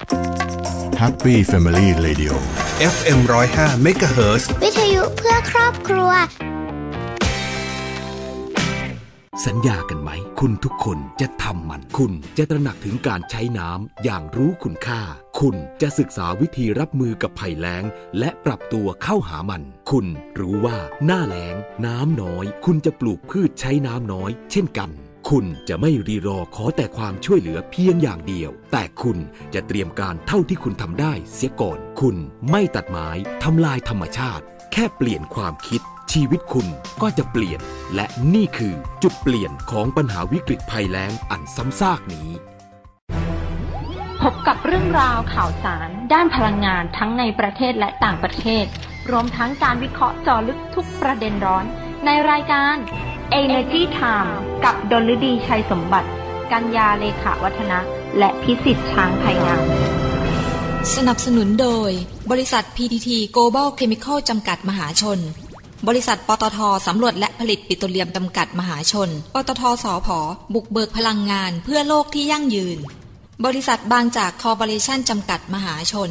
Happy Family Radio FM 105 MHz วิทยุเพื่อครอบครัว สัญญากันไหม คุณทุกคนจะทำมัน คุณจะตระหนักถึงการใช้น้ำอย่างรู้คุณค่า คุณจะศึกษาวิธีรับมือกับภัยแล้ง และปรับตัวเข้าหามัน คุณรู้ว่าหน้าแล้ง น้ำน้อย คุณจะปลูกพืชใช้น้ำน้อย เช่นกัน คุณจะไม่รีรอขอแต่ความช่วยเหลือเพียงอย่างเดียว แต่คุณจะเตรียมการเท่าที่คุณทำได้เสียก่อน คุณไม่ตัดไม้ทำลายธรรมชาติ แค่เปลี่ยนความคิด ชีวิตคุณก็จะเปลี่ยน และนี่คือจุดเปลี่ยนของปัญหาวิกฤตภัยแล้งอันซ้ำซากนี้ พบกับเรื่องราวข่าวสาร ด้านพลังงานทั้งในประเทศและต่างประเทศ รวมทั้งการวิเคราะห์เจอลึกทุกประเด็นร้อน ในรายการ Energy Time กับดลฤดีชัยสมบัติ กัญญาเลขาวัฒนะ และพิสิทธิ์ช้างไพงามสนับสนุนโดย บริษัท PTT Global Chemical จำกัดมหาชน บริษัทปตทสำรวจและผลิตปิโตรเลียมจำกัดมหาชน ปตทสอพอบุกเบิกพลังงานเพื่อโลกที่ยั่งยืน บริษัทบางจากคอร์ปอเรชั่นจำกัดมหาชน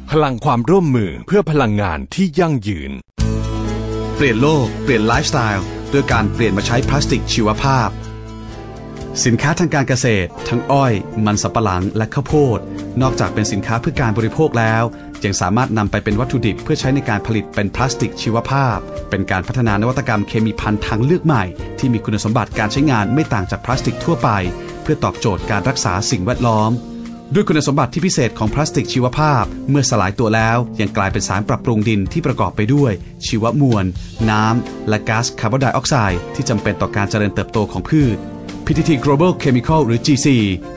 พลังความร่วมมือเพื่อพลังงานที่ยั่งยืน เปลี่ยนโลก เปลี่ยนไลฟ์สไตล์ด้วยการเปลี่ยนมาใช้พลาสติกชีวภาพ สินค้าทางการเกษตร ทั้งอ้อย มันสำปะหลังและข้าวโพด นอกจากเป็นสินค้าเพื่อการบริโภคแล้วยังสามารถนำไปเป็นวัตถุดิบเพื่อใช้ในการผลิตเป็นพลาสติกชีวภาพ เป็นการพัฒนานวัตกรรมเคมีภัณฑ์ทางเลือกใหม่ ที่มีคุณสมบัติการใช้งานไม่ต่างจากพลาสติกทั่วไป เพื่อตอบโจทย์การรักษาสิ่งแวดล้อม ด้วยคุณสมบัติที่พิเศษของพลาสติกชีวภาพ เมื่อสลายตัวแล้วยังกลายเป็นสารปรับปรุงดินที่ประกอบไปด้วย ชีวมวล น้ำ และก๊าซคาร์บอนไดออกไซด์ที่จำเป็นต่อการเจริญเติบโตของพืช PTT Global Chemical หรือ GC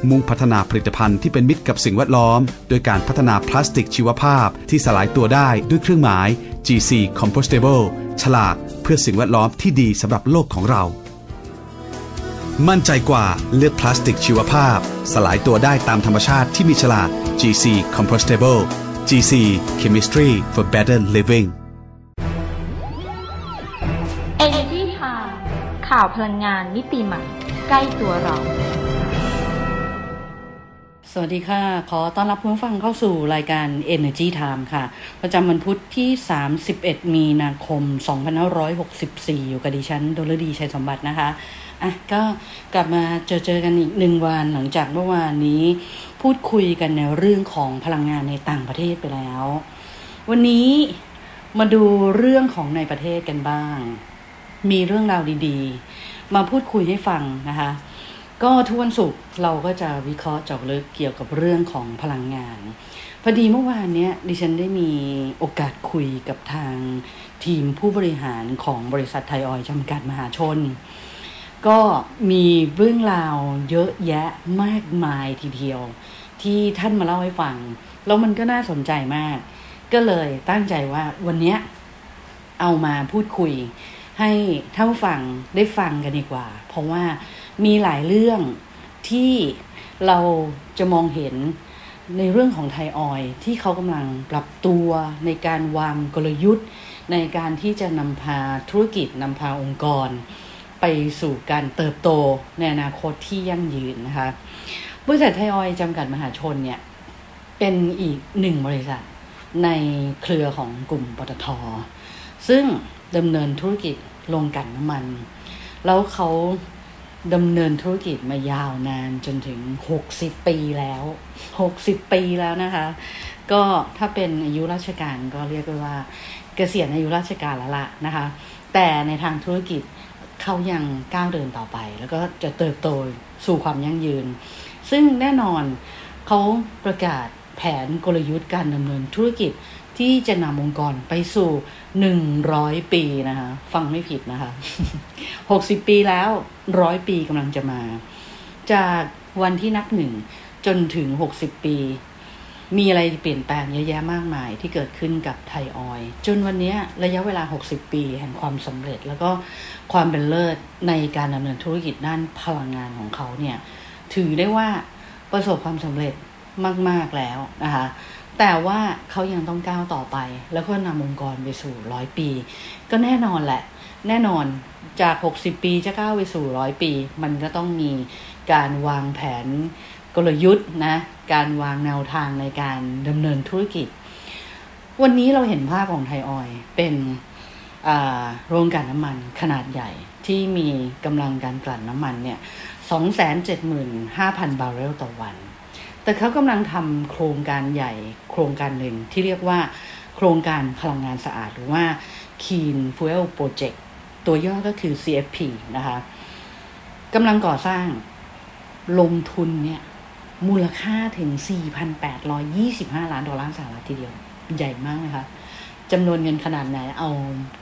มุ่งพัฒนาผลิตภัณฑ์ที่เป็นมิตรกับสิ่งแวดล้อม โดยการพัฒนาพลาสติกชีวภาพที่สลายตัวได้ด้วยเครื่องหมาย GC Compostable ฉลาดเพื่อสิ่งแวดล้อมที่ดีสำหรับโลกของเรา มั่นใจกว่าเลือกพลาสติกชีวภาพ สลายตัวได้ตามธรรมชาติที่มีฉลาก GC Compostable GC Chemistry for Better Living Energy Time ข่าวพลังงานมิติใหม่ ใกล้ตัวเรา สวัสดีค่ะ ขอต้อนรับคุณผู้ฟังเข้าสู่รายการ Energy Time ค่ะ ประจำวันพุธที่ 31 มีนาคม 2564 อยู่กับดิฉันดลดีชัยสมบัตินะคะ อะก็กลับมาเจอเจอกันอีกหนึ่งวันหลังจากเมื่อวานนี้ พูดคุยกันในเรื่องของพลังงานในต่างประเทศไปแล้ว วันนี้มาดูเรื่องของในประเทศกันบ้าง มีเรื่องราวดีๆ มาพูดคุยให้ฟังนะคะ ก็ทุกวันศุกร์เราก็จะวิเคราะห์เจาะลึกเกี่ยวกับเรื่องของพลังงานพอดีเมื่อวานเนี้ยดิฉันได้มีโอกาสคุยกับทางทีมผู้บริหารของบริษัทไทยออยล์จำกัดมหาชน ก็มีเรื่องราวเยอะแยะมากมายทีเดียว ที่ท่านมาเล่าให้ฟัง แล้วมันก็น่าสนใจมาก ก็เลยตั้งใจว่าวันนี้เอามาพูดคุย ให้ท่านฟังได้ฟังกันดีกว่า เพราะว่ามีหลายเรื่องที่เราจะมองเห็นในเรื่องของไทยออยที่เขากำลังปรับตัวในการวางกลยุทธ์ ในการที่จะนำพาธุรกิจนำพาองค์กร ไปสู่การเติบโตในอนาคตที่ยั่งยืนนะคะ บริษัทไทยออยจำกัดมหาชนเนี่ย เป็นอีกหนึ่งบริษัทในเครือของกลุ่มปตท ซึ่งดำเนินธุรกิจโรงกลั่นน้ำมัน แล้วเขาดำเนินธุรกิจมายาวนานจนถึง 60 ปีแล้ว 60 ปีแล้วนะคะ ก็ถ้าเป็นอายุราชการก็เรียกได้ว่าเกษียณอายุราชการแล้วล่ะนะคะ แต่ในทางธุรกิจ เขายังก้าวเดินต่อไป แล้วก็จะเติบโตสู่ความยั่งยืน ซึ่งแน่นอนเขาประกาศแผนกลยุทธ์การดำเนินธุรกิจที่จะนำองค์กรไปสู่ 100 ปีนะคะ ฟังไม่ผิดนะคะ 60 ปีแล้วร้อยปีกำลังจะมา จากวันที่นับหนึ่งจนถึง 60 ปี มีอะไรเปลี่ยนแปลงเยอะแยะมากมายที่เกิดขึ้นกับไทยออยล์จนวันนี้ระยะเวลา 60 ปี แห่งความสำเร็จ แล้วก็ความเป็นเลิศในการดำเนินธุรกิจด้านพลังงานของเขาเนี่ยถือได้ว่าประสบความสำเร็จมาก ๆ แล้วนะคะแต่ว่าเขายังต้องก้าวต่อไป แล้วก็นำองค์กรไปสู่ร้อยปี ก็แน่นอนแหละ แน่นอนจาก 60 ปีจะก้าวไปสู่ร้อยปี มันก็ต้องมีการวางแผน กลยุทธ์นะการวางแนวทางในการดำเนินธุรกิจ วันนี้เราเห็นภาพของไทยออยเป็นโรงกลั่นน้ำมันขนาดใหญ่ที่มีกำลังการกลั่นน้ำมันเนี่ย 275,000 บาร์เรลต่อวัน แต่เขากำลังทำโครงการใหญ่โครงการหนึ่งที่เรียกว่า โครงการพลังงานสะอาดหรือว่า Clean Fuel Project ตัวย่อก็คือ CFP นะคะกำลังก่อสร้างลงทุนเนี่ย มูลค่าถึง 4,825 ล้านดอลลาร์สหรัฐทีเดียว ใหญ่มากนะคะจำนวนเงินขนาดไหน เอา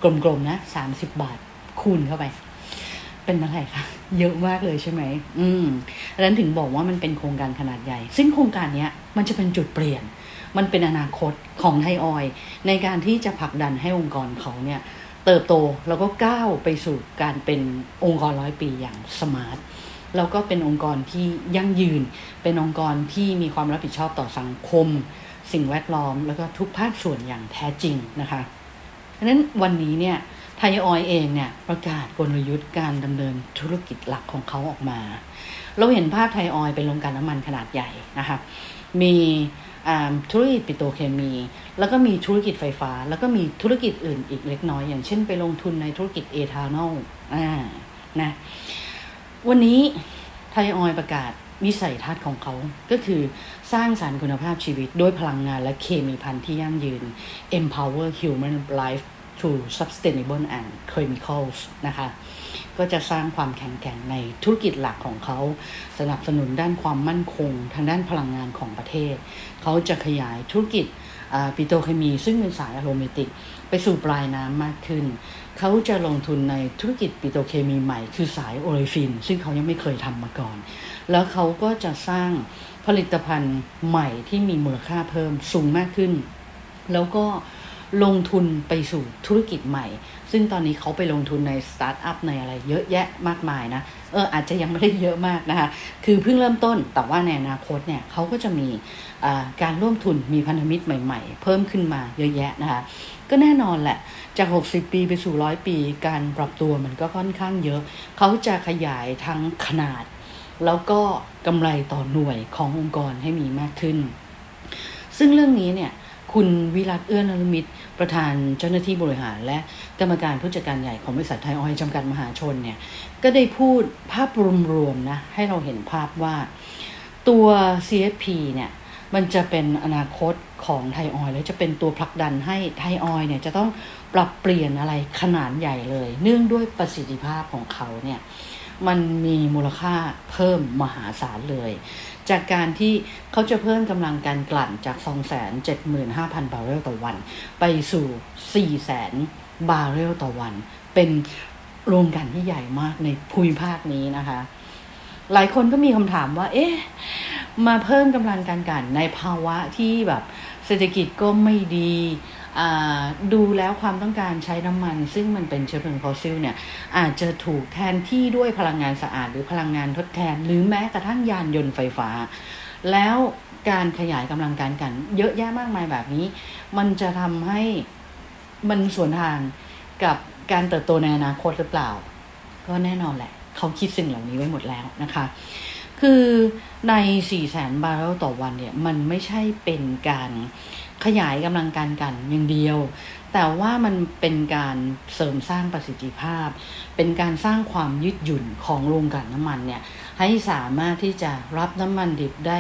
กลมๆนะ 30 บาทคูณเข้าไป เป็นอะไรคะเยอะมากเลยใช่ไหม อืมดังนั้นถึงบอกว่ามันเป็นโครงการขนาดใหญ่ ซึ่งโครงการนี้มันจะเป็นจุดเปลี่ยน มันเป็นอนาคตของไทยออยในการที่จะผลักดันให้องค์กรเขาเนี่ยเติบโตแล้วก็ก้าวไปสู่การเป็นองค์กรร้อยปีอย่างสมาร์ท แล้วก็เป็นองค์กรที่ยั่งยืน เป็นองค์กรที่มีความรับผิดชอบต่อสังคม สิ่งแวดล้อม แล้วก็ทุกภาคส่วนอย่างแท้จริงนะคะดังนั้นวันนี้เนี่ยไทยออยเองเนี่ยประกาศกลยุทธ์การดำเนินธุรกิจหลักของเขาออกมา เราเห็นภาพไทยออยเป็นโรงกลั่นน้ำมันขนาดใหญ่นะคะมีธุรกิจปิโตรเคมี แล้วก็มีธุรกิจไฟฟ้า แล้วก็มีธุรกิจอื่นอีกเล็กน้อย อย่างเช่นไปลงทุนในธุรกิจเอทานอลอ่านะ วันนี้ไทยออยประกาศวิสัยทัศน์ของเขา ก็คือสร้างสารรค์คุณภาพชีวิตด้วยพลังงานและเคมีพันธุ์ที่ยั่งยืน empower human life to sustainable and chemicals นะคะ ก็จะสร้างความแข็งแกร่งในธุรกิจหลักของเขา สนับสนุนด้านความมั่นคง ทางด้านพลังงานของประเทศ เขาจะขยายธุรกิจปิโตรเคมี ซึ่งเป็นสายอะโรเมติก ไปสู่ปลายน้ำมากขึ้น เขาจะลงทุนในธุรกิจปิโตรเคมีใหม่ คือสายโอเลฟิน ซึ่งเขายังไม่เคยทำมาก่อน แล้วเขาก็จะสร้างผลิตภัณฑ์ใหม่ที่มีมูลค่าเพิ่มสูงมากขึ้น แล้วก็ลงทุนไปสู่ธุรกิจใหม่ ซึ่งตอนนี้เขาไปลงทุนในสตาร์ทอัพในอะไรเยอะแยะมากมายนะเอออาจจะยังไม่ได้เยอะมากนะคะ คือเพิ่งเริ่มต้นแต่ว่าในอนาคตเนี่ยเขาก็จะมีการร่วมทุนมีพันธมิตรใหม่ ๆ เพิ่มขึ้นมาเยอะแยะนะคะ ก็แน่นอนแหละ จาก 60 ปีไปสู่ร้อยปี การปรับตัวมันก็ค่อนข้างเยอะ เขาจะขยายทั้งขนาด แล้วก็กำไรต่อหน่วยขององค์กรให้มีมากขึ้น ซึ่งเรื่องนี้เนี่ย คุณวิรัตน์เอื้อนฤมิต ประธานเจ้าหน้าที่บริหาร และกรรมการผู้จัดการใหญ่ของบริษัทไทยออยล์จำกัดมหาชนเนี่ยก็ได้พูดภาพรวมๆนะให้เราเห็นภาพว่าตัว CFP เนี่ยมันจะเป็นอนาคตของไทยออยล์และจะเป็นตัวผลักดันให้ไทยออยล์เนี่ยจะต้องปรับเปลี่ยนอะไรขนาดใหญ่เลย เนื่องด้วยประสิทธิภาพของเขาเนี่ยมันมีมูลค่าเพิ่มมหาศาลเลย จากการที่เขาจะเพิ่มกำลังการกลั่นจาก 275,000 บาร์เรลต่อวัน ไปสู่ 400,000 บาร์เรลต่อวัน เป็นโรงกันที่ใหญ่มากในภูมิภาคนี้นะคะ หลายคนก็มีคำถามว่า เอ๊ะ มาเพิ่มกำลังการกลั่นในภาวะที่แบบเศรษฐกิจก็ไม่ดี ดูแล้วความต้องการใช้น้ำมัน ซึ่งมันเป็นเชื้อเพลิงฟอสซิลเนี่ยอาจจะถูกแทนที่ด้วยพลังงานสะอาด หรือพลังงานทดแทน หรือแม้กระทั่งยานยนต์ไฟฟ้า แล้วการขยายกำลังการกัน เยอะแยะมากมายแบบนี้ มันจะทำให้มันสวนทางกับการเติบโตในอนาคตหรือเปล่า ก็แน่นอนแหละ เขาคิดสิ่งเหล่านี้ไว้หมดแล้วนะคะ คือใน4แสนบาร์เรลต่อวันเนี่ย มันไม่ใช่เป็นการ ขยายกำลังการกันอย่างเดียว แต่ว่ามันเป็นการเสริมสร้างประสิทธิภาพ เป็นการสร้างความยืดหยุ่นของโรงกลั่นน้ำมันเนี่ยให้สามารถที่จะรับน้ำมันดิบได้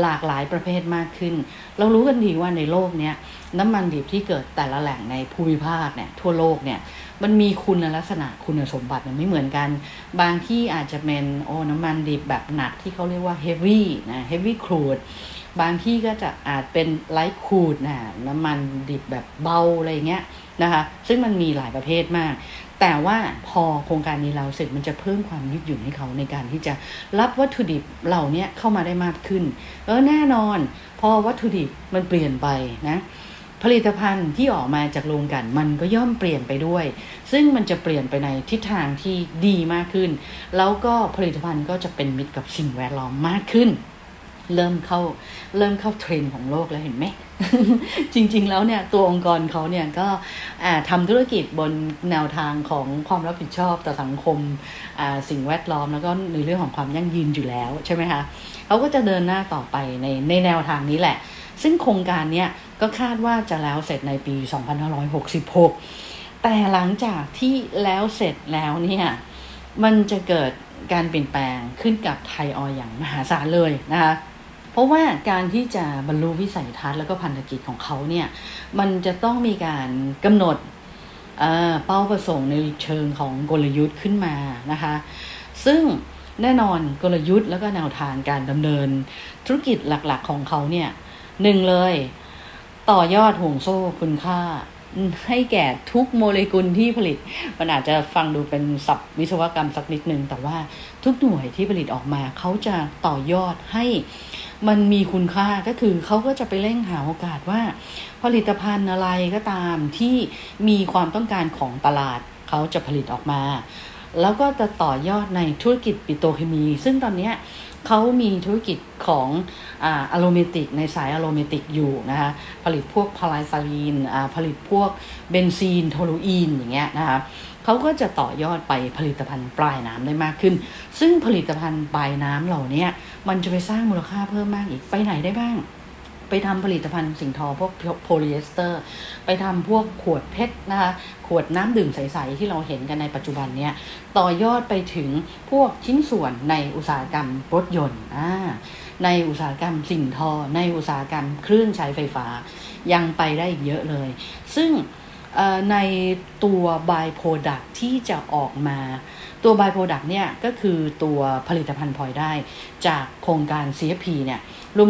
หลากหลายประเภทมากขึ้น เรารู้กันดีว่าในโลกเนี้ยน้ำมันดิบที่เกิดแต่ละแหล่งในภูมิภาคเนี่ยทั่วโลกเนี่ยมันมีคุณลักษณะคุณสมบัติมันไม่เหมือนกัน บางที่อาจจะเป็นโอ้น้ำมันดิบแบบหนักที่เขาเรียกว่า heavy นะ heavy crude บางที่ก็จะอาจเป็นไลท์คูดนะน้ำมันดิบแบบเบาอะไรเงี้ยนะคะซึ่งมันมีหลายประเภทมาก แต่ว่าพอโครงการนี้เราเสร็จมันจะเพิ่มความยืดหยุ่นให้เขาในการที่จะรับวัตถุดิบเหล่านี้เข้ามาได้มากขึ้น เออแน่นอน พอวัตถุดิบมันเปลี่ยนไปนะผลิตภัณฑ์ที่ออกมาจากโรงกันมันก็ย่อมเปลี่ยนไปด้วย ซึ่งมันจะเปลี่ยนไปในทิศทางที่ดีมากขึ้น แล้วก็ผลิตภัณฑ์ก็จะเป็นมิตรกับสิ่งแวดล้อมมากขึ้น เริ่มเข้าเริ่มเข้าเทรนด์ของโลกแล้วเห็นไหม จริง ๆ แล้วเนี่ยตัวองค์กรเขาเนี่ยก็ทำธุรกิจบนแนวทางของความรับผิดชอบต่อสังคมสิ่งแวดล้อมแล้วก็ในเรื่องของความยั่งยืนอยู่แล้วใช่ไหมคะเขาก็จะเดินหน้าต่อไปในในแนวทางนี้แหละ ซึ่งโครงการเนี้ยก็คาดว่าจะแล้วเสร็จในปี 2566 แต่หลังจากที่แล้วเสร็จแล้วเนี่ยมันจะเกิดการเปลี่ยนแปลงขึ้นกับไทยออยอย่างมหาศาลเลยนะคะ เพราะว่าการที่จะบรรลุวิสัยทัศน์แล้วก็พันธกิจของเขาเนี่ยมันจะต้องมีการกำหนดเป้าประสงค์ในเชิงของกลยุทธ์ขึ้นมานะคะ ซึ่งแน่นอนกลยุทธ์แล้วก็แนวทางการดำเนิน ธุรกิจหลักๆของเขาเนี่ยหนึ่งเลย ต่อยอดห่วงโซ่คุณค่า ให้แก่ทุกโมเลกุลที่ผลิต มันอาจจะฟังดูเป็นศัพท์วิศวกรรมสักนิดนึง แต่ว่า ทุกหน่วยที่ผลิตออกมาเขาจะต่อยอดให้มันมีคุณค่าก็คือเขาก็จะไปเร่งหาโอกาสว่า ผลิตภัณฑ์อะไรก็ตามที่มีความต้องการของตลาดเขาจะผลิตออกมา แล้วก็จะต่อยอดในธุรกิจปิโตรเคมี ซึ่งตอนนี้เขามีธุรกิจของ aromatic ในสาย aromatic อยู่นะคะผลิตพวกพาราไซลีนผลิตพวกเบนซีนโทลูอีนอย่างเงี้ยนะคะ เขาก็จะต่อยอดไปผลิตภัณฑ์ปลายน้ำได้มากขึ้น ซึ่งผลิตภัณฑ์ปลายน้ำเหล่านี้มันจะไปสร้างมูลค่าเพิ่มมากอีกไปไหนได้บ้าง ไปทำผลิตภัณฑ์สิ่งทอพวกโพลีเอสเตอร์ ไปทำพวกขวด PET นะคะขวดน้ำดื่มใส ๆ ที่เราเห็นกันในปัจจุบันเนี้ยต่อยอดไปถึงพวกชิ้นส่วนในอุตสาหกรรมรถยนต์อ่าในอุตสาหกรรมสิ่งทอ ในอุตสาหกรรมเครื่องใช้ไฟฟ้ายังไปได้อีกเยอะเลย ซึ่ง ในตัว by-product ที่จะออกมา ตัว by-product เนี่ยก็คือตัวผลิตภัณฑ์พลอยได้ จากโครงการ CFP เนี่ย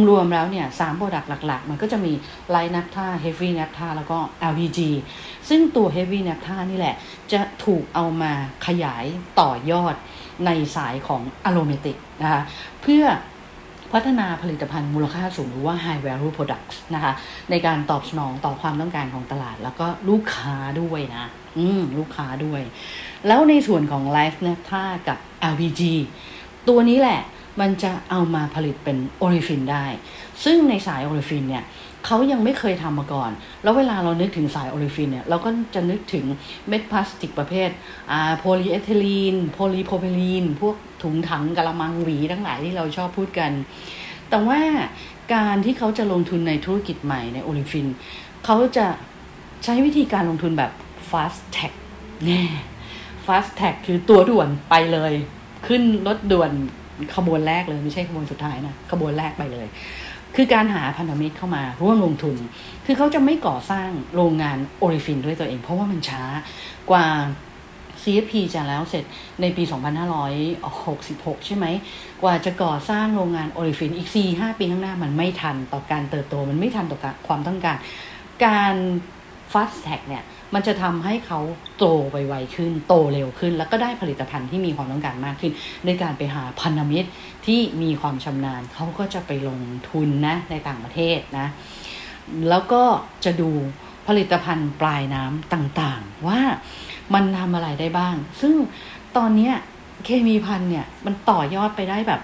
รวมๆแล้วเนี่ยสาม product หลัก ๆ มันก็จะมี light naphtha heavy naphtha แล้วก็ LPG ซึ่งตัว Heavy n a p t h a นี่แหละ จะถูกเอามาขยายต่อยอดในสายของอะโลเมติกนะคะเพื่อ พัฒนาผลิตภัณฑ์มูลค่าสูงหรือว่า high value products นะคะ ในการตอบสนองต่อความต้องการของตลาด แล้วก็ลูกค้าด้วยนะ อืม ลูกค้าด้วย แล้วในส่วนของ Life n a p t h a กับ LPG ตัวนี้แหละมันจะเอามาผลิตเป็นโอลิฟินได้ ซึ่งในสาย olefin เนี่ย เขายังไม่เคยทำมาก่อน แล้วเวลาเรานึกถึงสาย olefin เนี่ย เราก็จะนึกถึงเม็ดพลาสติกประเภทอ่าโพลีเอทิลีน โพลีโพรพิลีน พวกถุงถังกะละมังหวีทั้งหลายที่เราชอบพูดกัน แต่ว่าการที่เขาจะลงทุนในธุรกิจใหม่ใน olefin เขาจะใช้วิธีการลงทุนแบบ fast track แน่ fast track คือตั๋วด่วนไปเลย ขึ้นรถด่วนขบวนแรกเลย ไม่ใช่ขบวนสุดท้ายนะ ขบวนแรกไปเลย คือการหาพันธมิตรเข้ามาร่วมลงทุน คือเขาจะไม่ก่อสร้างโรงงาน olefin ด้วยตัวเอง เพราะว่ามันช้ากว่า CFP จะแล้วเสร็จในปี 2566 ใช่ไหม กว่าจะก่อสร้างโรงงาน olefin อีก 4-5 ปีข้างหน้ามันไม่ทันต่อการเติบโต มันไม่ทันต่อความต้องการ การ fast track เนี่ย มันจะทำให้เขาโตไปไวขึ้น โตเร็วขึ้น แล้วก็ได้ผลิตภัณฑ์ที่มีความต้องการมากขึ้น ในการไปหาพันธมิตร ที่มีความชำนาญเขาก็จะไปลงทุนนะในต่างประเทศนะแล้วก็จะดูผลิตภัณฑ์ปลายน้ำต่างๆ ว่ามันทำอะไรได้บ้าง ซึ่งตอนนี้เคมีพันเนี่ยมันต่อยอดไปได้แบบ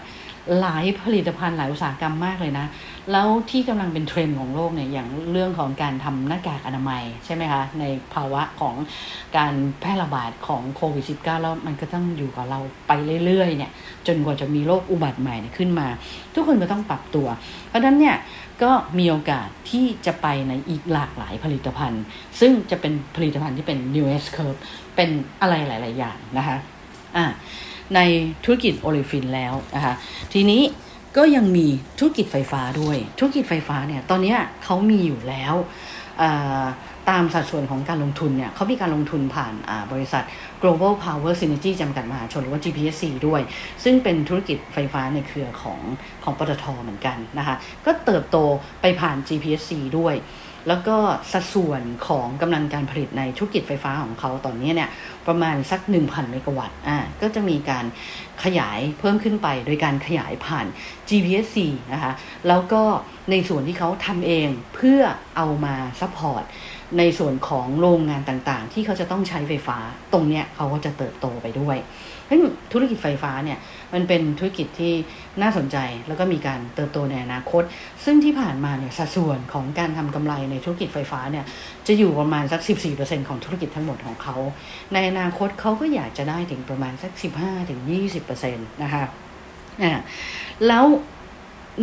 หลายผลิตภัณฑ์หลายอุตสาหกรรมมากเลยนะ แล้วที่กำลังเป็นเทรนด์ของโลกเนี่ยอย่างเรื่องของการทำหน้ากากอนามัยใช่ไหมคะในภาวะของการแพร่ระบาดของโควิด -19 แล้วมันก็ต้องอยู่กับเราไปเรื่อยๆเนี่ยจนกว่าจะมีโรคอุบัติใหม่ขึ้นมา ทุกคนก็ต้องปรับตัว เพราะฉะนั้นเนี่ยก็มีโอกาสที่จะไปในอีกหลากหลายผลิตภัณฑ์ ซึ่งจะเป็นผลิตภัณฑ์ที่เป็น new S curve เป็นอะไรหลาย ๆ อย่างนะคะอ่า ในธุรกิจโอลิฟินแล้วนะคะทีนี้ก็ยังมีธุรกิจไฟฟ้าด้วย ธุรกิจไฟฟ้าเนี่ยตอนนี้เขามีอยู่แล้วตามสัดส่วนของการลงทุนเนี่ยเขามีการลงทุนผ่านบริษัท global power synergy จำกัดมหาชนหรือว่า GPSC ด้วย ซึ่งเป็นธุรกิจไฟฟ้าในเครือของของปตทเหมือนกันนะคะ ก็เติบโตไปผ่าน GPSC ด้วย แล้วก็สัดส่วนของกำลังการผลิตในธุรกิจไฟฟ้าของเขาตอนนี้เนี่ยประมาณสัก 1,000 เมกะวัตต์อ่าก็จะมีการขยายเพิ่มขึ้นไป โดยการขยายผ่าน GPSC นะคะแล้วก็ในส่วนที่เขาทำเองเพื่อเอามา support ในส่วนของโรงงานต่างๆ ที่เขาจะต้องใช้ไฟฟ้าตรงเนี้ยเขาก็จะเติบโตไปด้วย ธุรกิจไฟฟ้าเนี่ยมันเป็นธุรกิจที่น่าสนใจแล้วก็มีการเติบโตในอนาคต ซึ่งที่ผ่านมาเนี่ยสัดส่วนของการทำกำไรในธุรกิจไฟฟ้าเนี่ยจะอยู่ประมาณสัก 14%ของธุรกิจทั้งหมดของเขา ในอนาคตเขาก็อยากจะได้ถึงประมาณสัก 15-20%นะคะอ่าแล้ว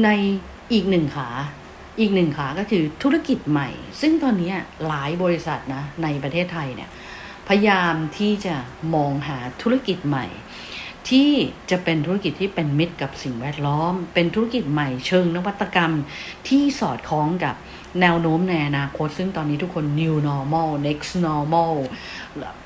ในอีกหนึ่งขาอีกหนึ่งขาก็คือธุรกิจใหม่ ซึ่งตอนนี้หลายบริษัทนะในประเทศไทยเนี่ย พยายามที่จะมองหาธุรกิจใหม่ ที่จะเป็นธุรกิจที่เป็นมิตรกับสิ่งแวดล้อม เป็นธุรกิจใหม่เชิงนวัตกรรมที่สอดคล้องกับแนวโน้มในอนาคต ซึ่งตอนนี้ทุกคน new normal next normal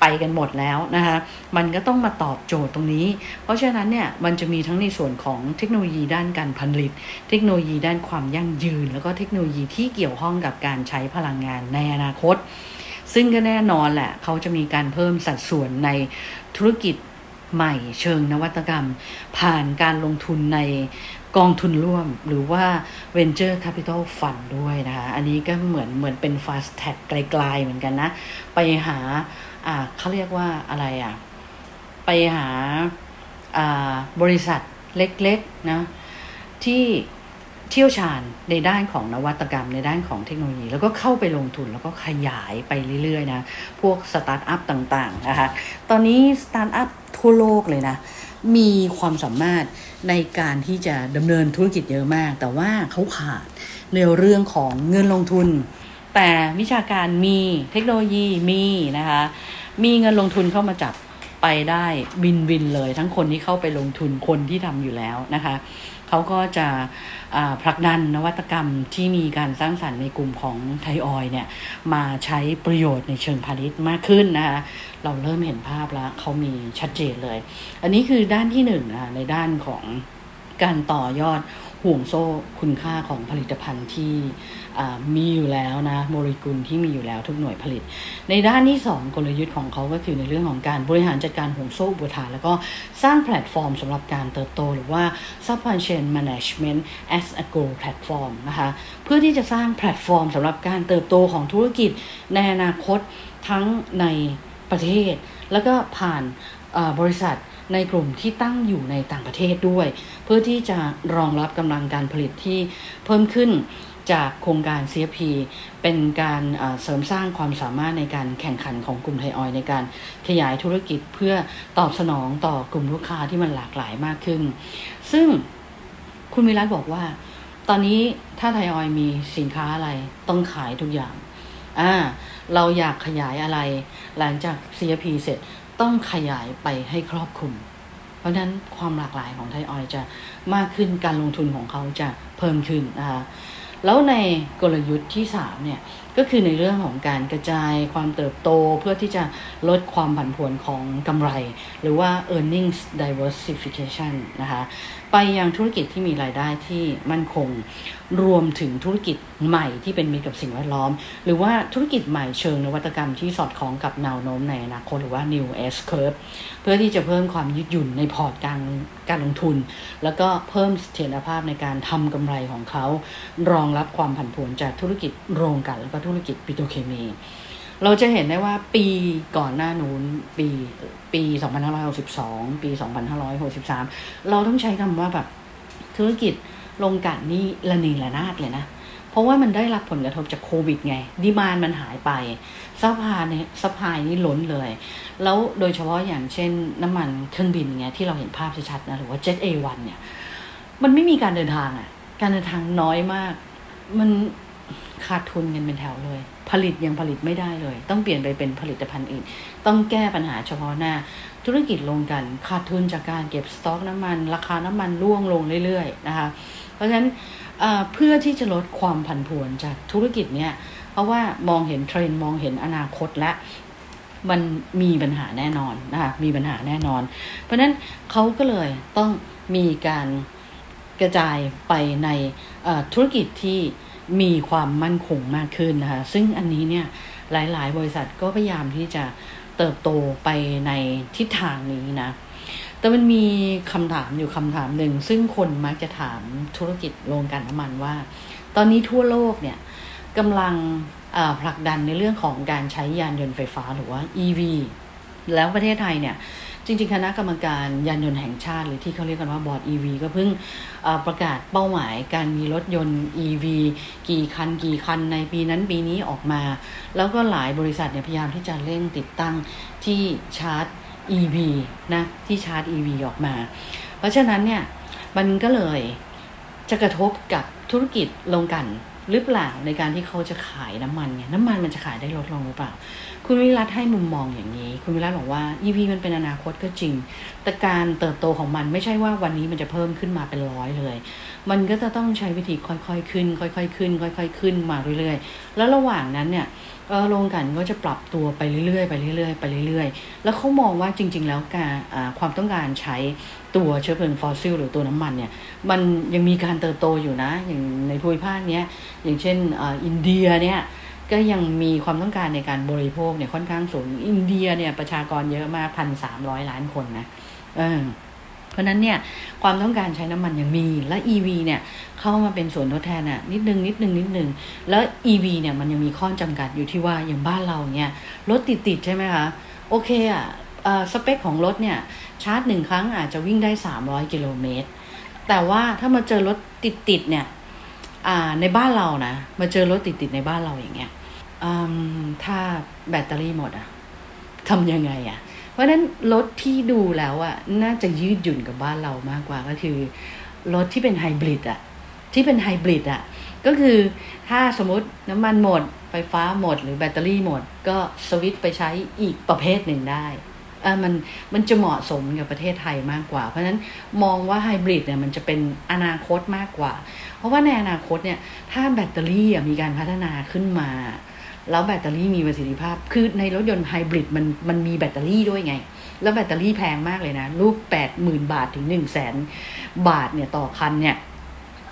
ไปกันหมดแล้วนะคะมันก็ต้องมาตอบโจทย์ตรงนี้ เพราะฉะนั้นเนี่ยมันจะมีทั้งในส่วนของเทคโนโลยีด้านการผลิต เทคโนโลยีด้านความยั่งยืน แล้วก็เทคโนโลยีที่เกี่ยวข้องกับการใช้พลังงานในอนาคต ซึ่งก็แน่นอนแหละเขาจะมีการเพิ่มสัดส่วนในธุรกิจใหม่เชิงนวัตกรรม ผ่านการลงทุนในกองทุนร่วมหรือว่า Venture Capital Fund ด้วยนะคะ อันนี้ก็เหมือนเหมือนเป็น fast tag ไกลๆเหมือนกันนะ ไปหาอ่าเขาเรียกว่าอะไรอะ ไปหาอ่าบริษัทเล็กๆนะที่ เชี่ยวชาญในด้านของนวัตกรรม ในด้านของเทคโนโลยี แล้วก็เข้าไปลงทุนแล้วก็ขยายไปเรื่อยๆนะพวกสตาร์ทอัพต่างๆนะคะตอนนี้สตาร์ทอัพทั่วโลกเลยนะมีความสามารถในการที่จะดำเนินธุรกิจเยอะมาก แต่ว่าเขาขาดในเรื่องของเงินลงทุน แต่วิชาการมีเทคโนโลยีมีนะคะมีเงินลงทุนเข้ามาจับไปได้บินวินเลย ทั้งคนที่เข้าไปลงทุนคนที่ทำอยู่แล้วนะคะเขาก็จะ ผลักดันนวัตกรรมที่มีการสร้างสรรค์ในกลุ่มของไทยออยเนี่ยมาใช้ประโยชน์ในเชิงพาณิชย์มากขึ้นนะคะเราเริ่มเห็นภาพแล้วเขามีชัดเจนเลย อันนี้คือด้านที่หนึ่งนะในด้านของ การต่อยอดห่วงโซ่คุณค่าของผลิตภัณฑ์ที่มีอยู่แล้วนะโมเลกุลที่มีอยู่แล้วทุกหน่วยผลิต ในด้านที่ 2 กลยุทธ์ของเขาก็คือในเรื่องของการบริหารจัดการห่วงโซ่อุปทาน แล้วก็สร้างแพลตฟอร์มสำหรับการเติบโต หรือว่า supply chain management as a growth platform นะคะเพื่อที่จะสร้างแพลตฟอร์มสำหรับการเติบโตของธุรกิจในอนาคตทั้งในประเทศ แล้วก็ผ่านบริษัท ในกลุ่มที่ตั้งอยู่ในต่างประเทศด้วย เพื่อที่จะรองรับกำลังการผลิตที่เพิ่มขึ้นจากโครงการ CFP เป็นการเสริมสร้างความสามารถในการแข่งขันของกลุ่มไทยออยในการขยายธุรกิจเพื่อตอบสนองต่อกลุ่มลูกค้าที่มันหลากหลายมากขึ้น ซึ่งคุณมิรัตบอกว่า ตอนนี้ถ้าไทยออยมีสินค้าอะไรต้องขายทุกอย่างอ่าเราอยากขยายอะไรหลังจาก CFP เสร็จ ต้องขยายไปให้ครอบคลุม เพราะฉะนั้นความหลากหลายของไทยออยจะมากขึ้นการลงทุนของเขาจะเพิ่มขึ้นนะคะแล้วในกลยุทธ์ที่3เนี่ยก็คือในเรื่องของการกระจายความเติบโตเพื่อที่จะลดความผันผวนของกำไร หรือว่า earnings diversification นะคะ ไปยังธุรกิจที่มีรายได้ที่มั่นคง รวมถึงธุรกิจใหม่ที่เป็นมิตรกับสิ่งแวดล้อม หรือว่าธุรกิจใหม่เชิงนวัตกรรมที่สอดคล้องกับแนวโน้มในอนาคตหรือว่า new S curve เพื่อที่จะเพิ่มความยืดหยุ่นในพอร์ตการการลงทุน แล้วก็เพิ่มเสถียรภาพในการทำกำไรของเขา รองรับความผันผวนจากธุรกิจโรงกลั่นแล้วก็ธุรกิจปิโตรเคมี เราจะเห็นได้ว่าปีก่อนหน้านู้นปีปี 2562 ปี 2563 เราต้องใช้คำว่าแบบธุรกิจโรงกลั่นนี่ระเนระนาดเลยนะ เพราะว่ามันได้รับผลกระทบจากโควิดไง demand มันหายไป supply เนี่ย supply นี่ล้นเลย แล้วโดยเฉพาะอย่างเช่นน้ำมันเครื่องบินเงี้ยที่เราเห็นภาพชัดๆนะ หรือว่า Jet A1 เนี่ย มันไม่มีการเดินทางอะ่ะ การเดินทางน้อยมาก มัน ขาดทุนกันเป็นแถวเลย ผลิตยังผลิตไม่ได้เลย ต้องเปลี่ยนไปเป็นผลิตภัณฑ์อื่น ต้องแก้ปัญหาเฉพาะหน้า ธุรกิจลงกันขาดทุนจากการเก็บสต็อกน้ำมัน ราคาน้ำมันร่วงลงเรื่อยๆนะคะ เพราะฉะนั้นเพื่อที่จะลดความผันผวนจากธุรกิจเนี้ยเพราะว่ามองเห็นเทรนด์มองเห็นอนาคตและมันมีปัญหาแน่นอนนะคะมีปัญหาแน่นอน เพราะฉะนั้นเขาก็เลยต้องมีการกระจายไปในธุรกิจที่ มีความมั่นคงมากขึ้นนะคะ ซึ่งอันนี้เนี่ยหลาย ๆ บริษัทก็พยายามที่จะเติบโตไปในทิศทางนี้นะ แต่มันมีคำถามอยู่คำถามหนึ่ง ซึ่งคนมักจะถามธุรกิจโรงกลั่นน้ำมันว่า ตอนนี้ทั่วโลกเนี่ยกำลังผลักดันในเรื่องของการใช้ยานยนต์ไฟฟ้าหรือว่า EV แล้วประเทศไทยเนี่ย จริง ๆ คณะกรรมการยานยนต์แห่งชาติ หรือที่เขาเรียกกันว่าบอร์ด EV ก็เพิ่งประกาศเป้าหมายการมีรถยนต์ EV กี่คันกี่คันในปีนั้นปีนี้ออกมา แล้วก็หลายบริษัทเนี่ยพยายามที่จะเร่งติดตั้งที่ชาร์จ EV นะที่ชาร์จ EV ออกมา เพราะฉะนั้นเนี่ยมันก็เลยจะกระทบกับธุรกิจโรงกันหรือเปล่าในการที่เขาจะขายน้ำมันเนี่ยน้ำมันมันจะขายได้ลดลงหรือเปล่า คุณวิรัตให้มุมมองอย่างนี้ คุณวิรัตบอกว่า EV มันเป็นอนาคตก็จริง แต่การเติบโตของมันไม่ใช่ว่าวันนี้มันจะเพิ่มขึ้นมาเป็นร้อยเลย มันก็จะต้องใช้วิธีค่อยๆขึ้น ค่อยๆขึ้น ค่อย ๆ ขึ้นมาเรื่อยๆ แล้วระหว่างนั้นเนี่ยโรงกันก็จะปรับตัวไปเรื่อยๆไปเรื่อยๆไปเรื่อยๆ แล้วเขามองว่าจริง ๆ แล้วการความต้องการใช้ตัวเชื้อเพลิงฟอสซิลหรือตัวน้ำมันเนี่ยมันยังมีการเติบโตอยู่นะอย่างในภูมิภาคเนี้ยอย่างเช่นอินเดียเนี่ย ก็ยังมีความต้องการในการบริโภคเนี่ยค่อนข้างสูง อินเดียเนี่ยประชากรเยอะมากพันสามร้อยล้านคนนะเออเพราะนั้นเนี่ยความต้องการใช้น้ำมันยังมี และ EV เนี่ยเข้ามาเป็นส่วนทดแทนอะนิดนึงนิดนึงนิดนึงแล้ว EV เนี่ยมันยังมีข้อจำกัดอยู่ที่ว่าอย่างบ้านเราเนี่ยรถติดติดใช่ไหมคะโอเคอะสเปคของรถเนี่ยชาร์จหนึ่งครั้งอาจจะวิ่งได้ 300 กิโลเมตรแต่ว่าถ้ามาเจอรถติดติดเนี่ย ในบ้านเรานะมาเจอรถติดติดในบ้านเราอย่างเงี้ยถ้าแบตเตอรี่หมดอะทำยังไงอะเพราะนั้นรถที่ดูแล้วอะน่าจะยืดหยุ่นกับบ้านเรามากกว่าก็คือรถที่เป็นไฮบริดอะที่เป็นไฮบริดอะก็คือถ้าสมมติน้ำมันหมด ไฟฟ้าหมด หรือแบตเตอรี่หมด ก็สวิตช์ไปใช้อีกประเภทหนึ่งได้อ่ามันมันจะเหมาะสมกับประเทศไทยมากกว่า เพราะฉะนั้นมองว่าไฮบริดเนี่ยมันจะเป็นอนาคตมากกว่า ราะว่าในอนาคตเนี่ยถ้าแบตเตอรี่มีการพัฒนาขึ้นมา แล้วแบตเตอรี่มีประสิทธิภาพ คือในรถยนต์ไฮบริดมันมันมีแบตเตอรี่ด้วยไง แล้วแบตเตอรี่แพงมากเลยนะ ลูกแปดหมื่นบาทถึงหนึ่งแสนบาทเนี่ยต่อคันเนี่ย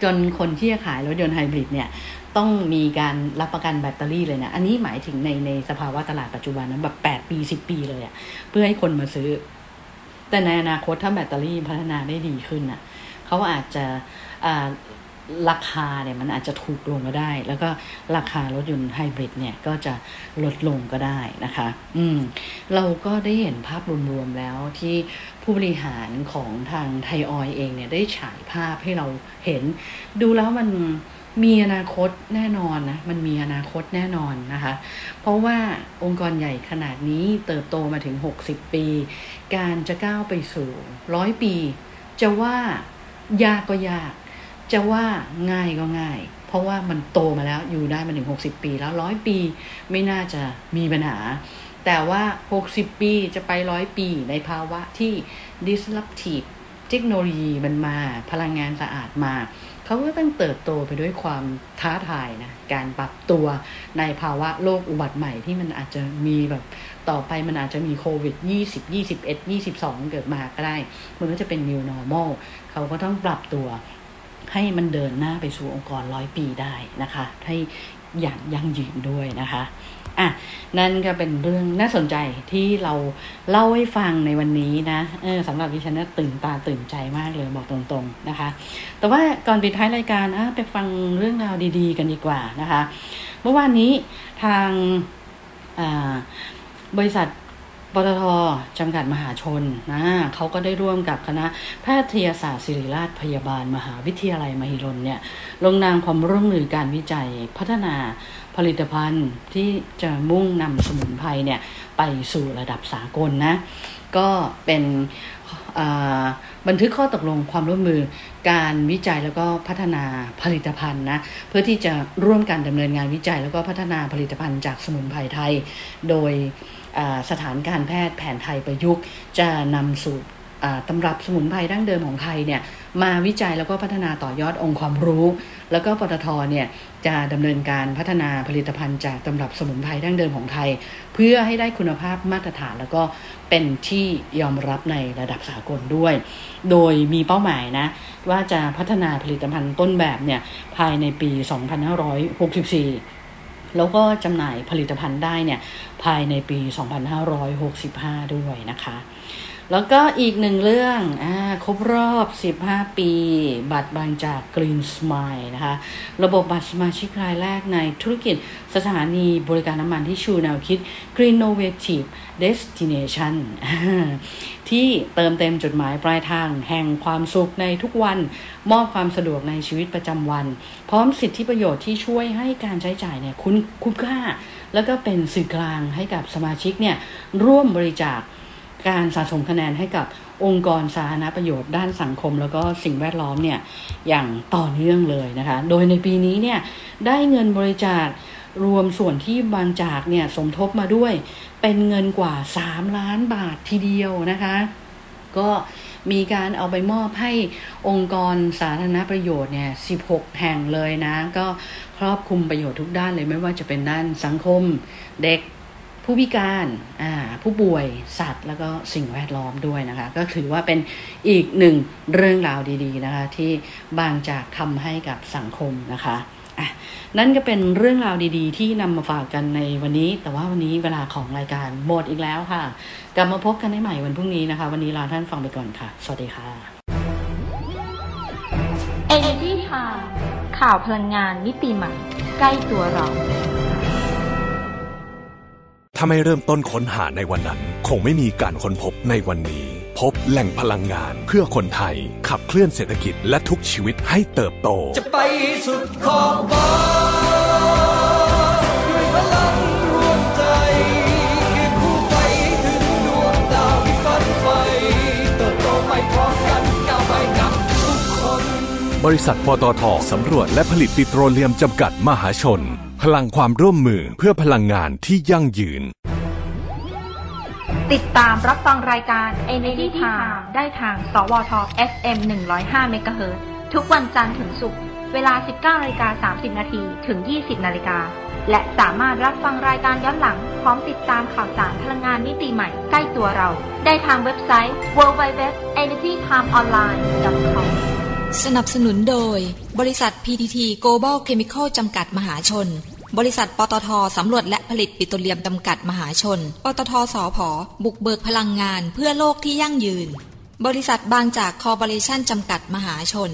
จนคนที่จะขายรถยนต์ไฮบริดเนี่ยต้องมีการรับประกันแบตเตอรี่เลยนะ อันนี้หมายถึงในในสภาวะตลาดปัจจุบันนะแบบแปดปีสิบปีเลยอะเพื่อให้คนมาซื้อ แต่ในอนาคตถ้าแบตเตอรี่พัฒนาได้ดีขึ้นอะเขาอาจจะ ราคาเนี่ยมันอาจจะถูกลงก็ได้ แล้วก็ราคารถยนต์ไฮบริดเนี่ยก็จะลดลงก็ได้นะคะ อืมเราก็ได้เห็นภาพรวมๆแล้วที่ผู้บริหารของทางไทยออยเองเนี่ยได้ฉายภาพให้เราเห็น ดูแล้วมันมีอนาคตแน่นอนนะ มันมีอนาคตแน่นอนนะคะ เพราะว่าองค์กรใหญ่ขนาดนี้เติบโตมาถึง 60 ปี การจะก้าวไปสู่ร้อยปี จะว่ายากก็ยาก จะว่าง่ายก็ง่าย เพราะว่ามันโตมาแล้วอยู่ได้มาถึง60ปี แล้วร้อยปีไม่น่าจะมีปัญหา แต่ว่า 60 ปีจะไปร้อยปีในภาวะที่ disruptive เทคโนโลยีมันมาพลังงานสะอาดมาเขาก็ต้องเติบโตไปด้วยความท้าทายนะการปรับตัวในภาวะโลกอุบัติใหม่ที่มันอาจจะมีแบบต่อไปมันอาจจะมีโควิด 20 21 22 เกิดมาก็ได้ มันก็จะเป็น new normal เขาก็ต้องปรับตัว ให้มันเดินหน้าไปสู่องค์กรร้อยปีได้นะคะให้อย่างยั่งยืนด้วยนะคะอะนั่นก็เป็นเรื่องน่าสนใจที่เราเล่าให้ฟังในวันนี้นะเออสำหรับดิฉันนะตื่นตาตื่นใจมากเลยบอกตรงๆนะคะ แต่ว่าก่อนปิดท้ายรายการอะไปฟังเรื่องราวดีๆกันดีกว่านะคะ เมื่อวานนี้ทางบริษัท ปตทจำกัดมหาชนนะเขาก็ได้ร่วมกับคณะแพทยศาสตร์ศิริราชพยาบาล มหาวิทยาลัยมหิดลเนี่ยลงนามความร่วมมือการวิจัยพัฒนาผลิตภัณฑ์ที่จะมุ่งนำสมุนไพรเนี่ยไปสู่ระดับสากลนะ ก็เป็นบันทึกข้อตกลงความร่วมมือการวิจัยแล้วก็พัฒนาผลิตภัณฑ์นะเพื่อที่จะร่วมกันดำเนินงานวิจัย แล้วก็พัฒนาผลิตภัณฑ์จากสมุนไพรไทย โดย สถานการแพทย์แผนไทยประยุกต์ จะนำสู่ตำรับสมุนไพรดั้งเดิมของไทยเนี่ยมาวิจัยแล้วก็พัฒนาต่อยอดองค์ความรู้ แล้วก็ปตทเนี่ยจะดำเนินการพัฒนาผลิตภัณฑ์จากตำรับสมุนไพรดั้งเดิมของไทย เพื่อให้ได้คุณภาพมาตรฐานแล้วก็เป็นที่ยอมรับในระดับสากลด้วย โดยมีเป้าหมายนะว่าจะพัฒนาผลิตภัณฑ์ต้นแบบเนี่ยภายในปี 2564 แล้วก็จำหน่ายผลิตภัณฑ์ได้เนี่ยภายในปี 2565 ด้วยนะคะ แล้วก็อีกหนึ่งเรื่องอครบรอบ 15 ปี บัตรบางจาก Green Smile นะคะ ระบบบัตรสมาชิกรายแรกในธุรกิจสถานีบริการน้ำมันที่ชูแนวคิด Green Innovative Destination ที่เติมเต็มจุดหมายปลายทาง แห่งความสุขในทุกวัน มอบความสะดวกในชีวิตประจำวัน พร้อมสิทธิประโยชน์ที่ช่วยให้การใช้จ่ายเนี่ยคุ้มคุ้มค่า แล้วก็เป็นสื่อกลางให้กับสมาชิกเนี่ยร่วมบริจาค การสะสมคะแนนให้กับองค์กรสาธารณประโยชน์ด้านสังคม แล้วก็สิ่งแวดล้อมเนี่ยอย่างต่อเนื่องเลยนะคะ โดยในปีนี้เนี่ยได้เงินบริจาครวมส่วนที่บางจากเนี่ยสมทบมาด้วยเป็นเงินกว่า 3 ล้านบาททีเดียวนะคะ ก็มีการเอาไปมอบให้องค์กรสาธารณประโยชน์เนี่ย 16 แห่งเลยนะ ก็ครอบคลุมประโยชน์ทุกด้านเลยไม่ว่าจะเป็นด้านสังคมเด็ก ผู้พิการผู้ป่วยสัตว์ แล้วก็สิ่งแวดล้อมด้วยนะคะ ก็ถือว่าเป็นอีกหนึ่งเรื่องราวดีๆนะคะ ที่บางจากทำให้กับสังคมนะคะะนั่นก็เป็นเรื่องราวดีๆ ที่นำมาฝากกันในวันนี้ แต่ว่าวันนี้เวลาของรายการหมดอีกแล้วค่ะกลับมาพบกันได้ใหม่วันพรุ่งนี้นะคะ วันนี้ลาท่านฟังไปก่อนค่ะ สวัสดีค่ะ Energy Time ข่าวพลังงานมิติใหม่ ใกล้ตัวเรา ถ้าไม่เริ่มต้นค้นหาในวันนั้น คงไม่มีการค้นพบในวันนี้ พบแหล่งพลังงานเพื่อคนไทย ขับเคลื่อนเศรษฐกิจและทุกชีวิตให้เติบโต จะไปสุดขอบฟ้าด้วยพลังรวมใจคือคู่ไปถึงดวงดาวที่ฝันไฟเติบโตไปพร้อมกันก้าวไปกับทุกคน บริษัทปตทสำรวจและผลิตปิโตรเลียมจำกัดมหาชน พลังความร่วมมือเพื่อพลังงานที่ยั่งยืน ติดตามรับฟังรายการ Energy Time ได้ทาง สวท FM 105เมกะเฮิรตทุกวันจันทร์ถึงศุกร์เวลา 19นาฬิกา30 นาทีถึง 20นาฬิกาและสามารถรับฟังรายการย้อนหลัง พร้อมติดตามข่าวสารพลังงานมิติใหม่ใกล้ตัวเรา ได้ทางเว็บไซต์ www.energytimeonline.com สนับสนุนโดย บริษัท PTT Global Chemical จำกัดมหาชน บริษัทปตทสำรวจและผลิตปิโตรเลียมจำกัดมหาชน ปตทสอพอบุกเบิกพลังงานเพื่อโลกที่ยั่งยืน บริษัทบางจากคอร์ปอเรชั่นจำกัดมหาชน